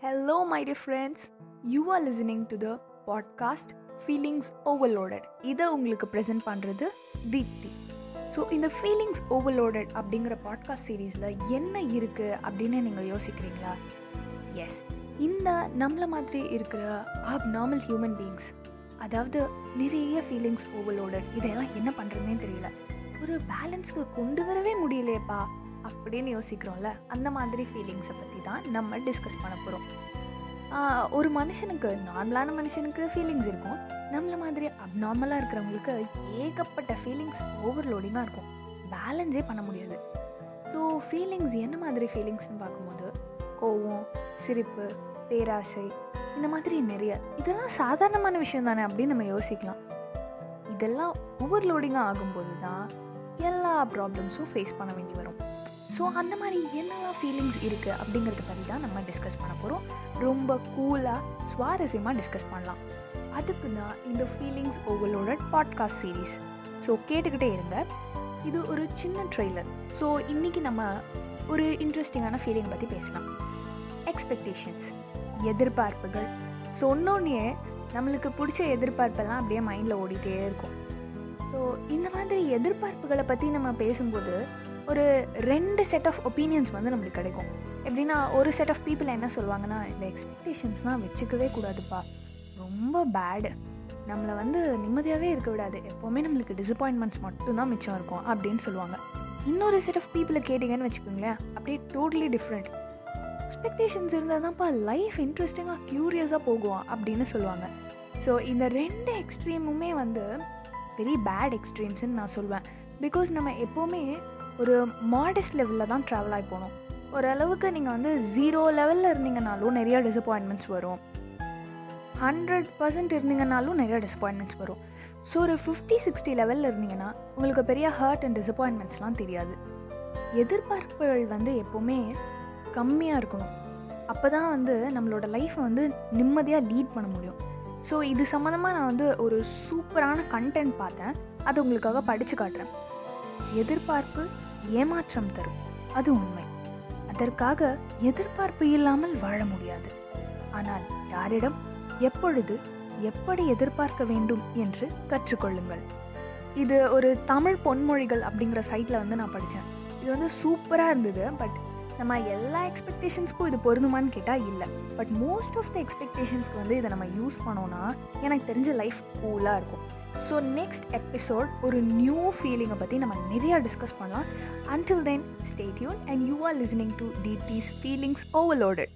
Hello, my dear friends. You are listening to the podcast feelings overloaded இதை உங்களுக்கு present பண்ணுறது Deepti. So இந்த feelings overloaded அப்படிங்கிற podcast சீரீஸில் என்ன இருக்குது அப்படின்னு நீங்கள் யோசிக்கிறீங்களா? எஸ் இந்த நம்மளை மாதிரி இருக்கிற ஆப் நார்மல் ஹியூமன் பீயிங்ஸ் அதாவது நிறைய ஃபீலிங்ஸ் ஓவர்லோடட் இதெல்லாம் என்ன பண்ணுறதுனே தெரியல. ஒரு பேலன்ஸ்க்கு கொண்டு வரவே முடியலையேப்பா. அப்படின்னு யோசிக்கிறோம்ல அந்த மாதிரி ஃபீலிங்ஸை பற்றி தான் நம்ம டிஸ்கஸ் பண்ண போகிறோம் ஒரு மனுஷனுக்கு நார்மலான மனுஷனுக்கு ஃபீலிங்ஸ் இருக்கும். நம்மள மாதிரி அப்நார்மலாக இருக்கிறவங்களுக்கு ஏகப்பட்ட ஃபீலிங்ஸ் ஓவர்லோடிங்காக இருக்கும். பேலன்ஸே பண்ண முடியாது. ஸோ ஃபீலிங்ஸ் என்ன மாதிரி ஃபீலிங்ஸ்னு பார்க்கும்போது கோவம் சிரிப்பு பேராசை இந்த மாதிரி நிறைய. இதெல்லாம் சாதாரணமான விஷயம் தானே அப்படின்னு நம்ம யோசிக்கலாம். இதெல்லாம் ஓவர்லோடிங்காக ஆகும்போது தான் எல்லா ப்ராப்ளம்ஸும் ஃபேஸ் பண்ண வேண்டி வரும். ஸோ அந்த மாதிரி என்னெல்லாம் ஃபீலிங்ஸ் இருக்குது அப்படிங்கிறத பற்றி தான் நம்ம டிஸ்கஸ் பண்ண போகிறோம் ரொம்ப கூலாக சுவாரஸ்யமாக டிஸ்கஸ் பண்ணலாம். அதுக்கு தான் இந்த feelings overload podcast series so கேட்டுக்கிட்டே இருங்க. இது ஒரு சின்ன ட்ரெய்லர் ஸோ இன்றைக்கி நம்ம ஒரு இன்ட்ரெஸ்டிங்கான ஃபீலிங் பற்றி பேசலாம். எக்ஸ்பெக்டேஷன்ஸ் எதிர்பார்ப்புகள். சொன்னோன்னே நம்மளுக்கு பிடிச்ச எதிர்பார்ப்பெல்லாம் அப்படியே மைண்டில் ஓடிட்டே இருக்கும். ஸோ இந்த மாதிரி எதிர்பார்ப்புகளை பற்றி நம்ம பேசும்போது ஒரு ரெண்டு செட் ஆஃப் ஒப்பீனியன்ஸ் வந்து நம்மளுக்கு கிடைக்கும். எப்படின்னா ஒரு செட் ஆஃப் பீப்புள் என்ன சொல்லுவாங்கன்னா இந்த எக்ஸ்பெக்டேஷன்ஸ்லாம் வச்சுக்கவே கூடாதுப்பா. ரொம்ப பேடு நம்மளை வந்து நிம்மதியாகவே இருக்க விடாது. எப்போவுமே நம்மளுக்கு டிசப்பாயின்மெண்ட்ஸ் மட்டும்தான் மிச்சம் இருக்கும் அப்படின்னு சொல்லுவாங்க. இன்னொரு செட் ஆஃப் பீப்புளை கேட்டிங்கன்னு வச்சுக்கோங்களேன் அப்படியே டோட்டலி டிஃப்ரெண்ட் எக்ஸ்பெக்டேஷன்ஸ் இருந்தால் தான்ப்பா லைஃப் இன்ட்ரெஸ்டிங்காக க்யூரியஸாக போகும் அப்படின்னு சொல்லுவாங்க. ஸோ இந்த ரெண்டு எக்ஸ்ட்ரீமுமே வந்து வெரி பேட் எக்ஸ்ட்ரீம்ஸ்ன்னு நான் சொல்வேன். பிகாஸ் நம்ம எப்போவுமே ஒரு மாடஸ்ட் லெவலில் தான் ட்ராவல் ஆகி போகணும். ஓரளவுக்கு நீங்கள் வந்து ஜீரோ லெவலில் இருந்தீங்கனாலும் நிறையா டிசப்பாயின்மெண்ட்ஸ் வரும். ஹண்ட்ரட் பர்சன்ட் இருந்தீங்கனாலும் நிறையா டிசப்பாயின்மெண்ட்ஸ் வரும். ஸோ ஒரு ஃபிஃப்டி சிக்ஸ்டி லெவலில் இருந்தீங்கன்னா உங்களுக்கு பெரிய ஹர்ட் அண்ட் டிசப்பாயின்மெண்ட்ஸ்லாம் தெரியாது. எதிர்பார்ப்புகள் வந்து எப்போவுமே கம்மியாக இருக்கணும். அப்போ தான் வந்து நம்மளோட லைஃப்பை வந்து நிம்மதியாக லீட் பண்ண முடியும். ஸோ இது சம்மந்தமாக நான் வந்து ஒரு சூப்பரான கண்டென்ட் பார்த்தேன். அது உங்களுக்காக படித்து காட்டுறேன். எதிர்பார்ப்பு ஏமாற்றம் தரும். அது உண்மை. அதற்காக எதிர்பார்ப்பு இல்லாமல் வாழ முடியாது. ஆனால் யாரிடம் எப்பொழுது எப்படி எதிர்பார்க்க வேண்டும் என்று கற்றுக்கொள்ளுங்கள். இது ஒரு தமிழ் பொன்மொழிகள் அப்படிங்கிற சைட்டில் வந்து நான் படித்தேன் இது வந்து சூப்பராக இருந்தது பட் நம்ம எல்லா எக்ஸ்பெக்டேஷன்ஸ்க்கும் இது பொருந்துமான்னு கேட்டால் இல்லை. பட் மோஸ்ட் ஆஃப் த எக்ஸ்பெக்டேஷன்ஸ்க்கு வந்து இதை நம்ம யூஸ் பண்ணோன்னா எனக்கு தெரிஞ்ச லைஃப் கூலாக இருக்கும். ஸோ நெக்ஸ்ட் எபிசோட் ஒரு நியூ ஃபீலிங்கை பற்றி நம்ம நிறையா டிஸ்கஸ் பண்ணலாம். Until then stay tuned and you are listening to Deepti's feelings overloaded